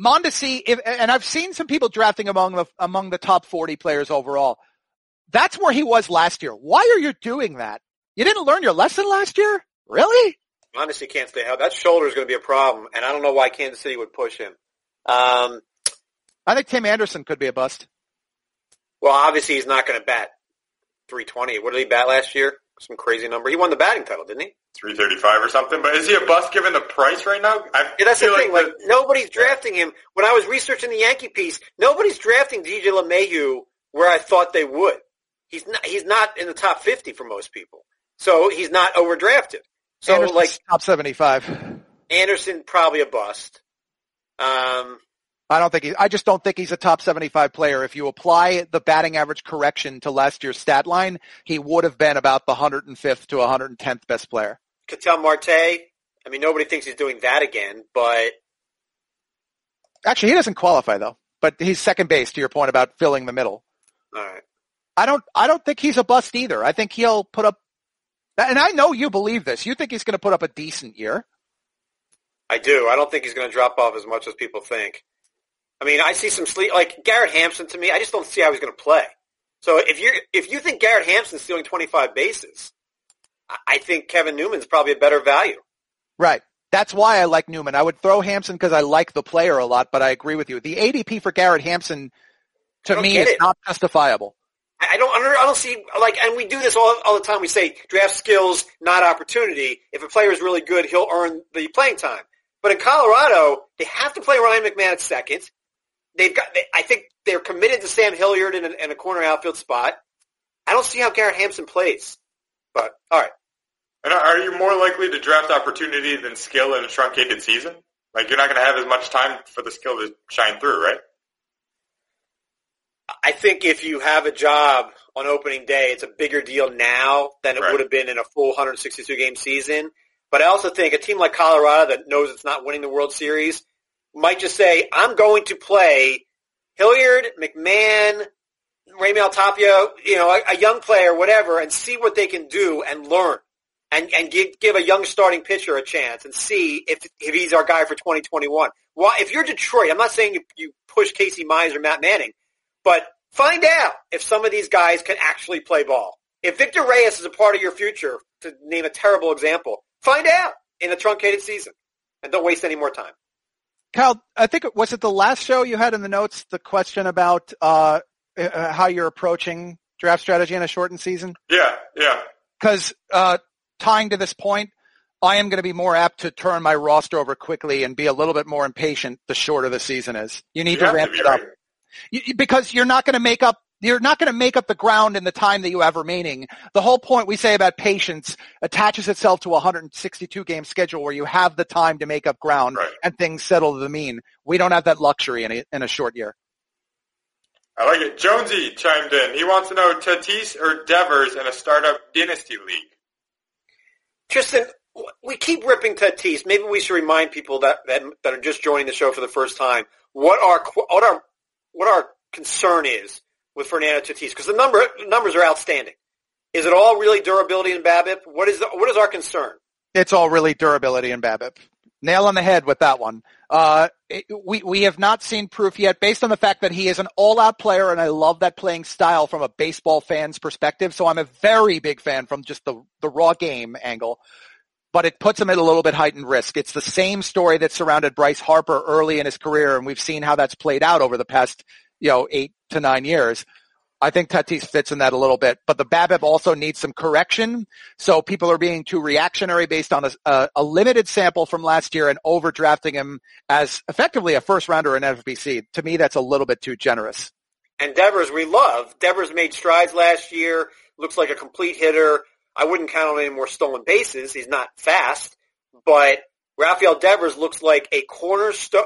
A: Mondesi, if, and I've seen some people drafting among the among the top 40 players overall. That's where he was last year. Why are you doing that? You didn't learn your lesson last year? Really?
B: Mondesi can't stay healthy. That shoulder is going to be a problem, and I don't know why Kansas City would push him. Um,
A: I think Tim Anderson could be a bust.
B: Well, obviously he's not going to bat 320. What did he bat last year? Some crazy number. He won the batting title, didn't he?
C: 335 or something. But is he a bust given the price right now? I
B: Yeah, that's the
C: feel
B: thing. Like,
C: the-
B: nobody's drafting him. When I was researching the Yankee piece, nobody's drafting DJ LeMahieu where I thought they would. He's not. He's not in the top 50 for most people. So he's not overdrafted. So
A: Anderson's
B: like
A: top 75.
B: Anderson, probably a bust. Um,
A: I don't think he, I just don't think he's a top 75 player. If you apply the batting average correction to last year's stat line, he would have been about the 105th to 110th best player.
B: Ketel Marte. I mean, nobody thinks he's doing that again, but
A: Actually, he doesn't qualify though, but he's second base to your point about filling the middle.
B: all right.
A: I don't, I don't think he's a bust either. I think he'll put up, and I know you believe this. You think he's going to put up a decent year.
B: I do. I don't think he's going to drop off as much as people think. I mean, I see some sleep like Garrett Hampson to me. I just don't see how he's going to play. So if you if you think Garrett Hampson's stealing 25 bases, I- think Kevin Newman's probably a better value.
A: Right. That's why I like Newman. I would throw Hampson because I like the player a lot, but I agree with you. The ADP for Garrett Hampson to me is
B: it.
A: not justifiable.
B: I I don't I don't see like, and we do this all all the time. We say draft skills, not opportunity. If a player is really good, he'll earn the playing time. But in Colorado, they have to play Ryan McMahon at second. They've got. They, I think they're committed to Sam Hilliard in a, in a corner outfield spot. I don't see how Garrett Hampson plays. But all right,
C: And are- are you more likely to draft opportunity than skill in a truncated season? Like you're not going to have as much time for the skill to shine through, right?
B: I think if you have a job on opening day, it's a bigger deal now than it
C: Right.
B: would have been in a full 162 game season. But I also think a team like Colorado that knows it's not winning the World Series might just say, I'm going to play Hilliard, McMahon, Raimel Tapia, you know, a, a young player, whatever, and see what they can do and learn. And, and give, give a young starting pitcher a chance and see if, if he's our guy for 2021. Why, if you're Detroit, I'm not saying you, you push Casey Mize or Matt Manning, but find out if some of these guys can actually play ball. If Victor Reyes is a part of your future, to name a terrible example, find out in a truncated season. And don't waste any more time.
A: Kyle, I think was it the last show you had in the notes the question about uh, uh, how you're approaching draft strategy in a shortened season?
C: Yeah, yeah.
A: Because uh, tying to this point, I am going to be more apt to turn my roster over quickly and be a little bit more impatient the shorter the season is. You need
C: You
A: to ramp
C: be,
A: it up
C: right?
A: You- because you're not going to make up you're not going to make up the ground in the time that you have remaining. The whole point we say about patience attaches itself to a 162 game schedule where you have the time to make up ground
C: Right.
A: and things settle to the mean. We don't have that luxury in a, in a short year.
C: I like it. Jonesy chimed in. He wants to know Tatis or Devers in a startup dynasty league.
B: Tristan, we keep ripping Tatis. Maybe we should remind people that, that, that are just joining the show for the first time what our, what our, what our concern is with Fernando Tatis. Because the number, numbers are outstanding. Is it all really durability and BABIP? What is, the, what is our concern?
A: It's all really durability and BABIP. Nail on the head with that one. Uh, we we have not seen proof yet, based on the fact that he is an all-out player, and I love that playing style from a baseball fan's perspective. So I'm a very big fan from just the the raw game angle. But it puts him at a little bit heightened risk. It's the same story that surrounded Bryce Harper early in his career, and we've seen how that's played out over the past you know eight to nine years. I think Tatis fits in that a little bit, but the BABIP also needs some correction. So people are being too reactionary based on a, a, a limited sample from last year and overdrafting him as effectively a first rounder in FBC. To me, that's a little bit too generous.
B: And Devers, we love. Devers made strides last year. Looks like a complete hitter. I wouldn't count on any more stolen bases. He's not fast, but Rafael Devers looks like a cornerstone.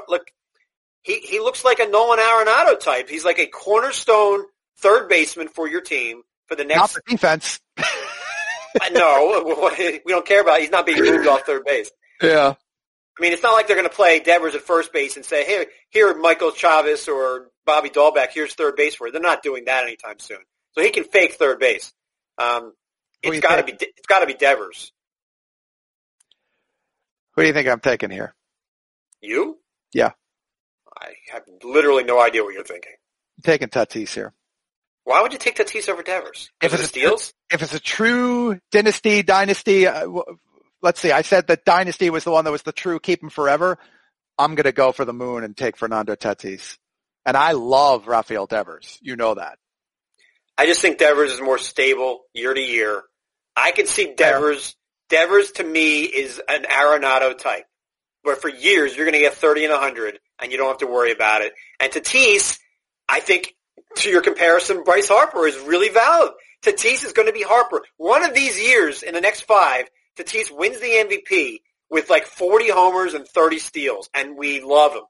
B: He he looks like a Nolan Arenado type. He's like a cornerstone third baseman for your team for the
A: Not
B: next.
A: for defense. (laughs)
B: no, we don't care about. He's not being moved off third base.
A: Yeah.
B: I mean, it's not like they're going to play Devers at first base and say, "Hey, here, Michael Chavis or Bobby Dalbec, here's third base for you." They're not doing that anytime soon. So he can fake third base. Um, it's got to be. It's got to be Devers.
A: Who do you think I'm taking here?
B: You?
A: Yeah.
B: I have literally no idea what you're thinking.
A: I'm taking Tatis here.
B: Why would you take Tatis over Devers?
A: If it's a- If it's a true dynasty, dynasty, uh, let's see. I said that dynasty was the one that was the true keep him forever. I'm going to go for the moon and take Fernando Tatis. And I love Rafael Devers. You know that.
B: I just think Devers is more stable year to year. I can see Devers. Devers to me is an Arenado type, where for years you're going to get 30 and 100, and you don't have to worry about it. And Tatis, I think to your comparison, Bryce Harper is really valid. Tatis is going to be Harper. One of these years in the next five, Tatis wins the MVP with like 40 homers and 30 steals, and we love him.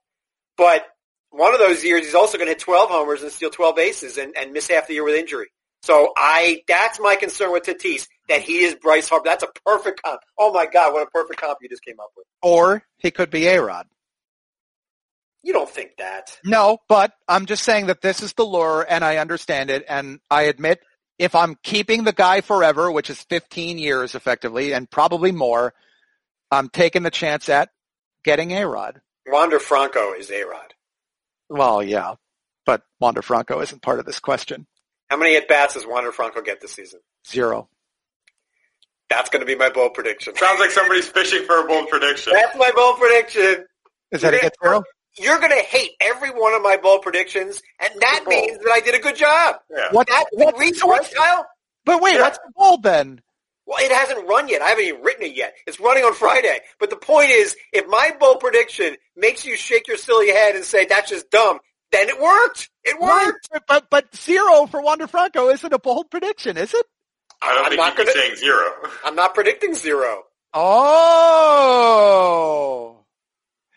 B: But one of those years, he's also going to hit 12 homers and steal 12 bases and, and miss half the year with injury. So I, that's my concern with Tatis, that he is Bryce Harper. That's a perfect comp. Oh my God, what a perfect comp you just came up with.
A: Or he could be A-Rod.
B: You don't think that.
A: No, but I'm just saying that this is the lure and I understand it. And I admit if I'm keeping the guy forever, which is 15 years effectively and probably more, I'm taking the chance at getting A-Rod.
B: Wander Franco is A-Rod.
A: Well, yeah, but Wander Franco isn't part of this question.
B: How many at-bats does Wander Franco get this season?
A: Zero.
B: That's going to be my bold prediction.
C: Sounds like somebody's fishing for a bold prediction.
B: That's my bold prediction.
A: Is that a get zero?
B: You're going to hate every one of my bold predictions, and that
C: Bold.
B: means that I did a good job.
C: Yeah.
A: What?
B: That
A: what
B: reads
A: so
B: right,
A: what's-
B: Kyle?
A: but wait,
C: Yeah.
A: what's the bold then?
B: Well, it hasn't run yet. I haven't even written it yet. It's running on Friday. But the point is, if my bold prediction makes you shake your silly head and say that's just dumb, then it worked. It worked.
A: Right, but but zero for Wander Franco isn't a bold prediction, is it?
C: I don't
B: I'm
C: think
B: not
C: you'd
B: gonna-
C: saying zero.
B: I'm not predicting zero.
A: Oh.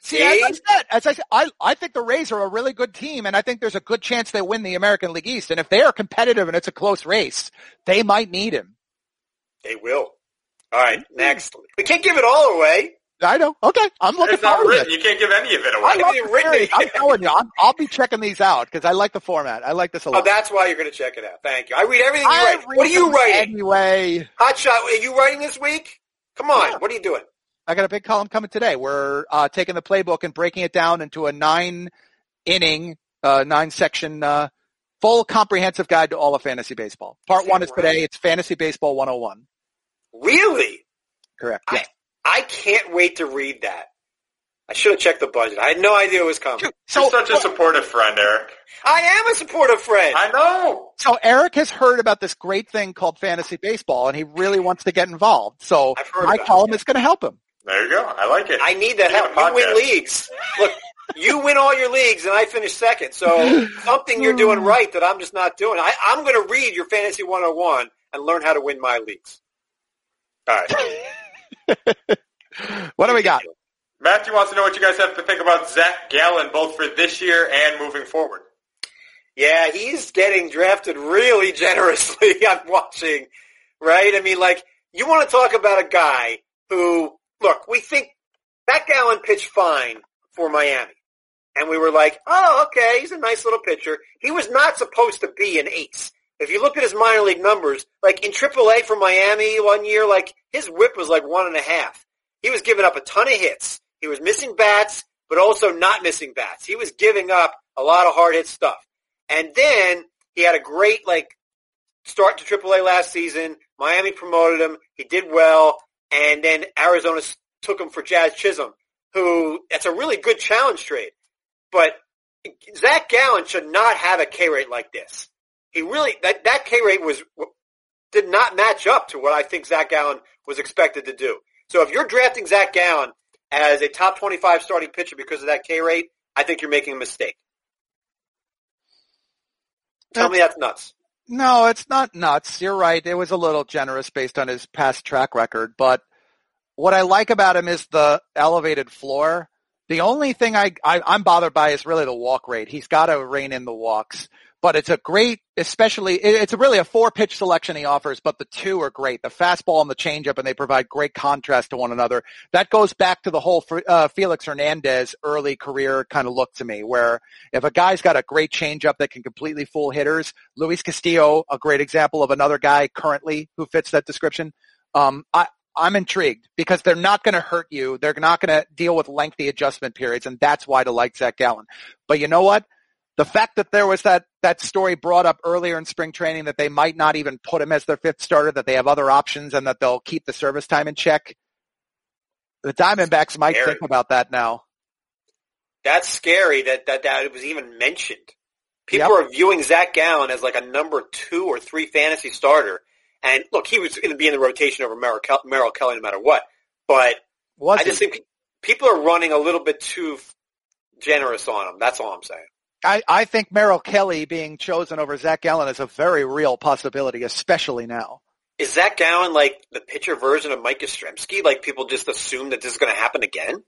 A: See, as I said, as I said, I, I think the Rays are a really good team, and I think there's a good chance they win the American League East. And if they are competitive and it's a close race, they might need him.
B: They will. All right, mm. next. We can't give it all away.
A: I know. Okay, I'm looking
C: It's not
A: forward to
C: written.
A: it.
C: You can't give any of it away.
A: I
C: away.
A: love
B: It's
A: the
B: written.
A: series. I'm telling you, I'm, I'll be checking these out because I like the format. I like this a
B: Oh,
A: lot.
B: that's why you're going to check it out. Thank you. I read everything you
A: I
B: write. What are you writing?
A: Anyway,
B: Hot shot. Are you writing this week? Come on.
A: Yeah.
B: What are you doing?
A: I got a big column coming today. We're uh, taking the playbook and breaking it down into a nine inning, uh, nine section, uh, full comprehensive guide to all of fantasy baseball. Part
B: Is
A: one
B: that
A: is today. It's fantasy baseball 101.
B: Really?
A: Correct.
B: I-
A: Yes.
B: I can't wait to read that. I should have checked the budget. I had no idea it was coming.
C: You're such a supportive friend, Eric.
B: I am a supportive friend.
C: I know.
A: so Eric has heard about this great thing called fantasy baseball and he really wants to get involved. So
B: I've heard
A: my column
B: it.
A: is going to help him.
C: There you go. I like it.
B: I need that
C: You
B: help.
C: got a
B: You win leagues. Look, you win all your leagues and I finish second. So something you're doing (laughs) right that I'm just not doing. I, I'm going to read your Fantasy 101 and learn how to win my leagues. All right. (laughs)
A: What do we got?
C: Matthew wants to know what you guys have to think about Zach Gallen, both for this year and moving forward.
B: Yeah, he's getting drafted really generously. (laughs) I'm watching, right? I mean, like, you want to talk about a guy who, look, we think that Gallen pitched fine for Miami. And we were like, oh, okay, he's a nice little pitcher. He was not supposed to be an ace. If you look at his minor league numbers, like in AAA for Miami one year, like his whip was like one and a half. He was giving up a ton of hits. He was missing bats, but also not missing bats. He was giving up a lot of hard hit stuff. And then he had a great like start to AAA last season. Miami promoted him. He did well, and then Arizona took him for Jazz Chisholm, who that's a really good challenge trade. But Zach Gallen should not have a K rate like this. He really that that K rate was did not match up to what I think Zach Gallen was expected to do. So if you're drafting Zach Gallen as a top 25 starting pitcher because of that K rate, I think you're making a mistake. Tell me that's nuts.
A: No, it's not nuts. You're right. It was a little generous based on his past track record, but what I like about him is the elevated floor. The only thing I, I I'm bothered by is really the walk rate. He's got to rein in the walks, but it's a great, especially it's really a four pitch selection he offers, but the two are great. The fastball and the changeup, and they provide great contrast to one another. That goes back to the whole uh, Felix Hernandez early career kind of look to me, where if a guy's got a great changeup that can completely fool hitters, Luis Castillo, a great example of another guy currently who fits that description. Um, I, I'm intrigued because they're not going to hurt you. They're not going to deal with lengthy adjustment periods, and that's why to like Zach Gallen. But you know what? The fact that there was that, that story brought up earlier in spring training that they might not even put him as their fifth starter, that they have other options and that they'll keep the service time in check. The Diamondbacks might
B: Scary.
A: think about that now.
B: That's scary that, that, that it was even mentioned. People yep. are viewing Zach Gallen as like a number two or three fantasy starter. And look, he was going to be in the rotation over Merrill, Kel- Merrill Kelly no matter what. But was I just think people are running a little bit too generous on him. That's all I'm saying.
A: I, I think Merrill Kelly being chosen over Zach Gallen is a very real possibility, especially now.
B: Is Zach Gallen like the pitcher version of Mike Yastrzemski? Like people just assume that this is going to happen again?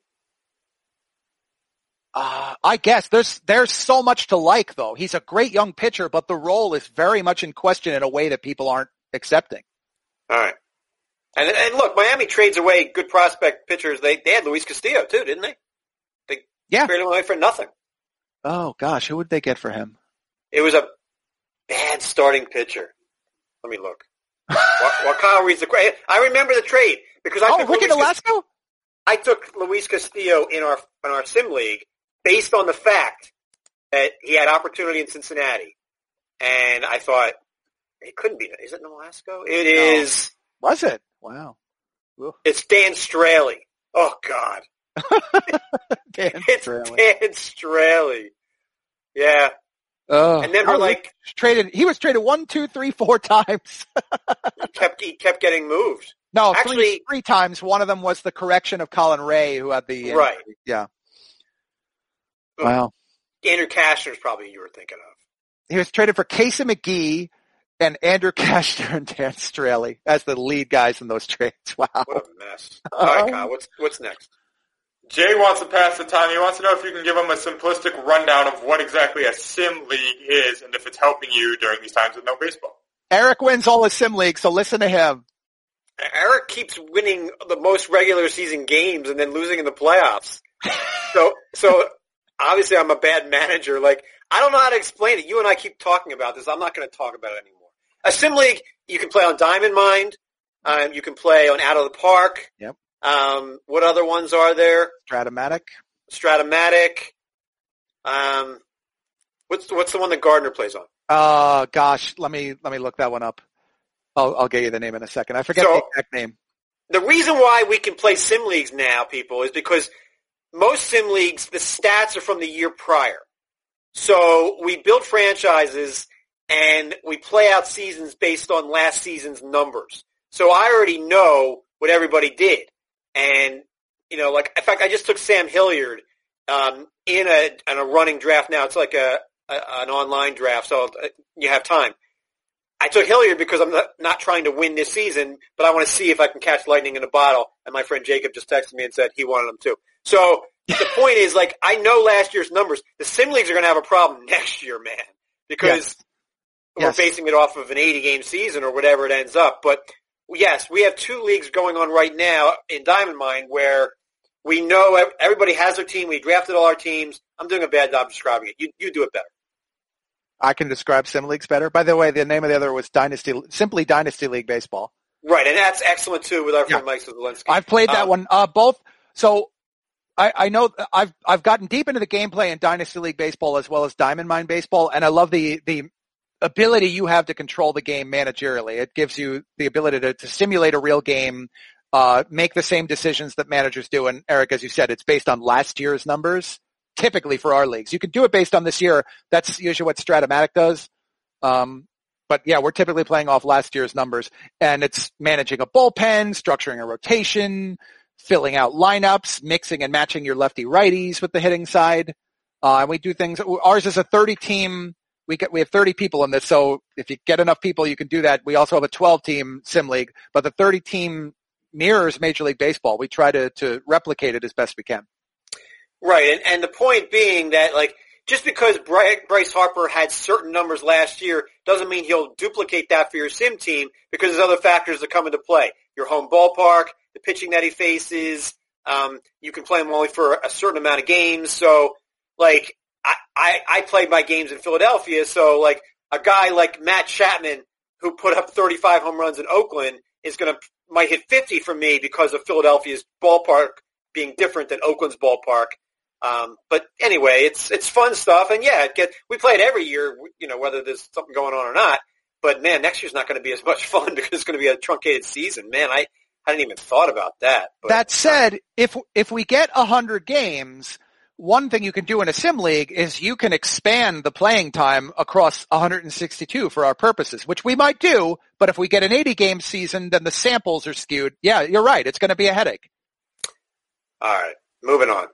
A: Uh, I guess there's there's so much to like though. He's a great young pitcher, but the role is very much in question in a way that people aren't accepting.
B: All right. And, and look, Miami trades away good prospect pitchers. They they had Luis Castillo too, didn't they? They
A: yeah.
B: traded him away for nothing.
A: Oh gosh, who would they get for him?
B: It was a bad starting pitcher. Let me look. while, Kyle reads the I remember the trade because I
A: oh,
B: took
A: Ricky Nolasco.
B: I took Luis Castillo in our in our sim league based on the fact that he had opportunity in Cincinnati, and I thought it couldn't be. Is it Nolasco? It no. is.
A: Was it? Wow.
B: It's Dan Straily. Oh God. (laughs)
A: Dan
B: it's
A: Straily.
B: Dan Straily. Yeah.
A: Oh,
B: and then we're like
A: traded. He was traded one, two, three, four (laughs) times.
B: he kept he kept getting moved.
A: No,
B: actually,
A: three, three times. One of them was the correction of Colin Rea, who had the
B: right.
A: Yeah. Wow.
B: Andrew Cashner is probably you were thinking of.
A: He was traded for Casey McGehee and Andrew (laughs) Cashner and Dan Straily as the lead guys in those trades. Wow.
B: What a mess. All right, Kyle, what's, what's next?
C: Jay wants to pass the time. He wants to know if you can give him a simplistic rundown of what exactly a sim league is and if it's helping you during these times with no baseball.
A: Eric wins all the sim leagues, so listen to him.
B: Eric keeps winning the most regular season games and then losing in the playoffs. (laughs) so, so obviously I'm a bad manager. Like, I don't know how to explain it. You and I keep talking about this. I'm not going to talk about it anymore. A sim league, you can play on Diamond Mind. Um, you can play on Out of the Park.
A: Yep.
B: Um, what other ones are there?
A: Strat-O-Matic.
B: Strat-O-Matic. Um, what's what's the one that Gardner plays on?
A: Uh, gosh, let me let me look that one up. I'll I'll get you the name in a second. I forget so, the exact name.
B: The reason why we can play sim leagues now, people, is because most sim leagues, the stats are from the year prior. So we build franchises and we play out seasons based on last season's numbers. So I already know what everybody did. And, you know, like, in fact, I just took Sam Hilliard um, in a in a running draft now. It's like a, a an online draft, so uh, you have time. I took Hilliard because I'm not, not trying to win this season, but I want to see if I can catch lightning in a bottle. And my friend Jacob just texted me and said he wanted them too. So the (laughs) point is, like, I know last year's numbers. The sim leagues are going to have a problem (laughs) next year, man, because yes. we're yes. basing it off of an 80 game season or whatever it ends up. But yes, we have two leagues going on right now in Diamond Mind where we know everybody has their team. We drafted all our teams. I'm doing a bad job describing it. You, you do it better.
A: I can describe sim leagues better. By the way, the name of the other was Dynasty, simply Dynasty League Baseball.
B: Right, and that's excellent too with our friend yeah. Mike Zielinski.
A: I've played that um, one. Uh, both. So I, I know I've I've gotten deep into the gameplay in Dynasty League baseball as well as Diamond Mind baseball, and I love the the ability you have to control the game managerially. It gives you the ability to, to simulate a real game, uh, make the same decisions that managers do. And Eric, as you said, it's based on last year's numbers. Typically for our leagues, you can do it based on this year. That's usually what Strat-O-Matic does. Um, but yeah, we're typically playing off last year's numbers, and it's managing a bullpen, structuring a rotation, filling out lineups, mixing and matching your lefty righties with the hitting side. Uh, and we do things. Ours is a 30 team. We get we have 30 people in this, so if you get enough people, you can do that. We also have a 12 team sim league, but the 30 team mirrors Major League Baseball. We try to to replicate it as best we can.
B: Right, and and the point being that like just because Bryce Harper had certain numbers last year doesn't mean he'll duplicate that for your sim team because there's other factors that come into play. Your home ballpark, the pitching that he faces. Um, you can play him only for a certain amount of games. So, like, I, I, I played my games in Philadelphia. So, like, a guy like Matt Chapman who put up 35 home runs in Oakland is going to might hit 50 for me because of Philadelphia's ballpark being different than Oakland's ballpark. Um, but anyway, it's it's fun stuff, and yeah, it get, we play it every year, you know, whether there's something going on or not. But man, next year's not going to be as much (laughs) fun because it's going to be a truncated season. Man, I I hadn't even thought about that.
A: But, that said, if if we get a hundred games, one thing you can do in a sim league is you can expand the playing time across 162 for our purposes, which we might do. But if we get an 80 game season, then the samples are skewed. Yeah, you're right. It's going to be a headache.
B: All right, moving on.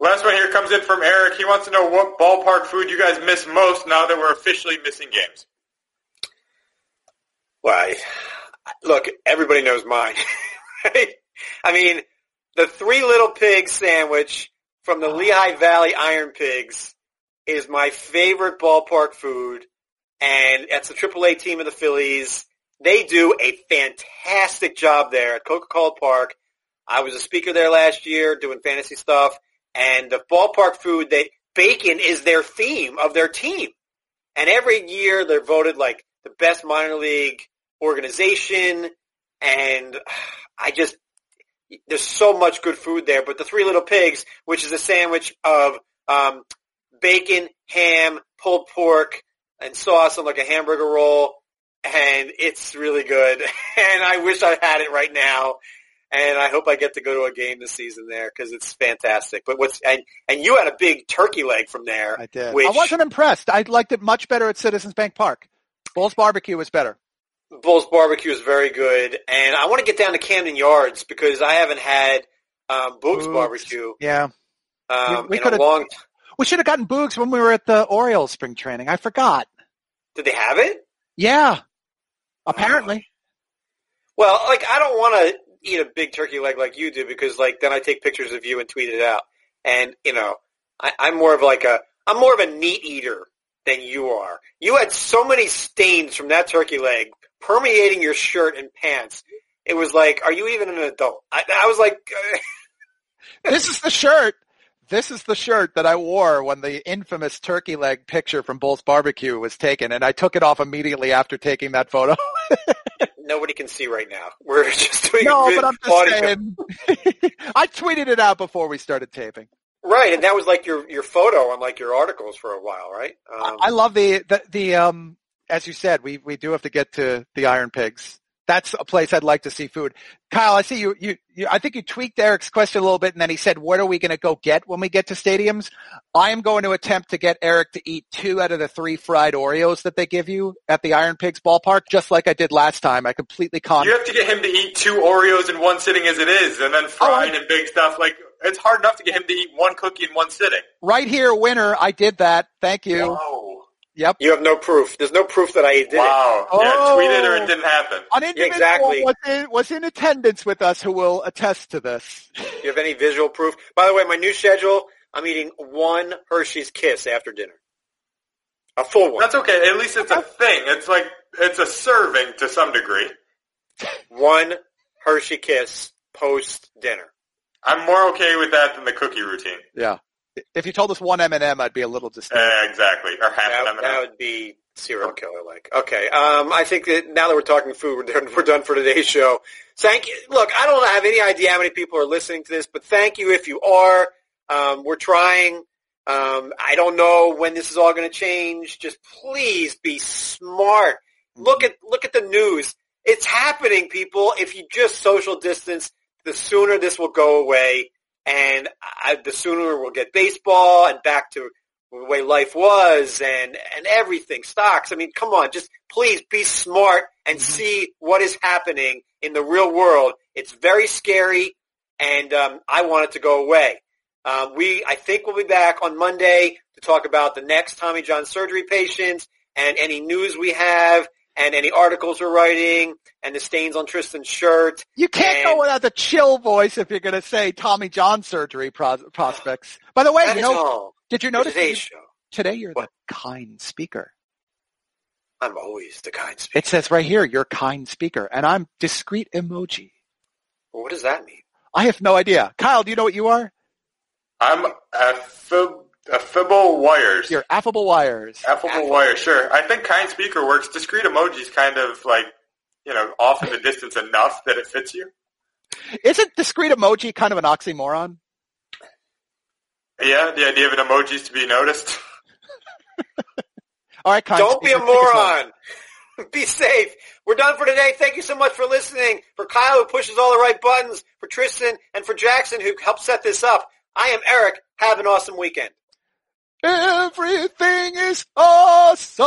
C: Last one here comes in from Eric. He wants to know what ballpark food you guys miss most now that we're officially missing games.
B: Well, look, everybody knows mine. (laughs) I mean, the Three Little Pigs sandwich from the Lehigh Valley Iron Pigs is my favorite ballpark food, and that's the AAA team of the Phillies. They do a fantastic job there at Coca-Cola Park. I was a speaker there last year doing fantasy stuff, and the ballpark food, they bacon is their theme of their team. And every year they're voted like the best minor league organization, and I just there's so much good food there. But the Three Little Pigs, which is a sandwich of um, bacon, ham, pulled pork, and sauce on like a hamburger roll, and it's really good. (laughs) and I wish I had it right now. And I hope I get to go to a game this season there because it's fantastic. But what's and and you had a big turkey leg from there.
A: I did.
B: Which,
A: I wasn't impressed. I liked it much better at Citizens Bank Park. Bull's Barbecue was better.
B: Bull's Barbecue is very good, and I want to get down to Camden Yards because I haven't had um, Boog's
A: Boog's.
B: Barbecue
A: Yeah.
B: um,
A: we
B: in a
A: could've-
B: long.
A: We should have gotten Boogs when we were at the Orioles spring training. I forgot.
B: Did they have it?
A: Yeah. Apparently.
B: Well, like I don't want to eat a big turkey leg like you do because like then I take pictures of you and tweet it out, and you know I, I'm more of like a I'm more of a meat eater than you are. You had so many stains from that turkey leg permeating your shirt and pants. It was like, are you even an adult? I, I was like, (laughs)
A: this is the shirt. This is the shirt that I wore when the infamous turkey leg picture from Bull's Barbecue was taken, and I took it off immediately after taking that photo. (laughs)
B: nobody can see right now. We're (laughs) just doing
A: no, but I'm just saying. I tweeted it out before we started taping.
B: Right, and that was like your your photo on like your articles for a while, right? Um,
A: I love the, the the um as you said, we we do have to get to the Iron Pigs. That's a place I'd like to see food. Kyle, I see you, you, you I think you tweaked Eric's question a little bit and then he said, what are we going to go get when we get to stadiums? I am going to attempt to get Eric to eat two out of the three fried Oreos that they give you at the Iron Pigs ballpark, just like I did last time. I completely con-
C: You have to get him to eat two Oreos in one sitting as it is, and then oh, fried
A: Oh,
C: and big stuff. Like it's hard enough to get him to eat one cookie in one sitting.
A: right here, winner. I did that. Thank you. Yep.
B: you have no proof. There's no proof that I did it.
C: Wow.
A: Oh.
C: Yeah, tweet it or it didn't happen.
A: An individual
B: exactly.
A: was, in, was in attendance with us who will attest to this.
B: Do you have any visual proof? By the way, my new schedule, I'm eating one Hershey's Kiss after dinner. A full one.
C: That's okay. At least it's a thing. It's like it's a serving to some degree.
B: One Hershey Kiss post dinner.
C: I'm more okay with that than the cookie routine.
A: Yeah. If you told us one M&M, I'd be a little disturbed.
C: Uh, exactly. Or half
B: That,
C: M&M.
B: that would be serial killer like. Okay. Um, I think that now that we're talking food, we're done, (laughs) we're done for today's show. Thank you. Look, I don't have any idea how many people are listening to this, but thank you if you are. Um, we're trying. Um, I don't know when this is all going to change. Just please be smart. Look at look at the news. It's happening, people. If you just social distance, the sooner this will go away, and I, the sooner we'll get baseball and back to the way life was and and everything stocks. I mean, come on, just please be smart and see what is happening in the real world. It's very scary, and um, I want it to go away. Um, we, I think, we'll be back on Monday to talk about the next Tommy John surgery patients and any news we have and any articles we're writing and the stains on Tristan's shirt.
A: You can't
B: And-
A: go without the chill voice if you're going to say Tommy John surgery pros- prospects. By the way, you know,
B: all
A: did you notice
B: today's
A: that
B: show.
A: today you're
B: What?
A: the kind speaker?
B: I'm always the kind speaker.
A: It says right here, you're kind speaker, and I'm discreet emoji.
B: What does that mean?
A: I have no idea. Kyle, do you know what you are?
C: I'm affib- affable wires.
A: You're affable wires.
C: Affable wires. sure. I think kind speaker works. Discrete emoji's kind of like, you know, off in the distance enough that it fits you.
A: Isn't discreet emoji kind of an oxymoron?
C: Yeah, the idea of an emoji is to be noticed. (laughs)
A: All right, kind
B: Don't be a
A: speaker, take us home.
B: moron. (laughs) be safe. We're done for today. Thank you so much for listening. For Kyle, who pushes all the right buttons, for Tristan, and for Jackson, who helped set this up. I am Eric. Have an awesome weekend.
A: Everything is awesome.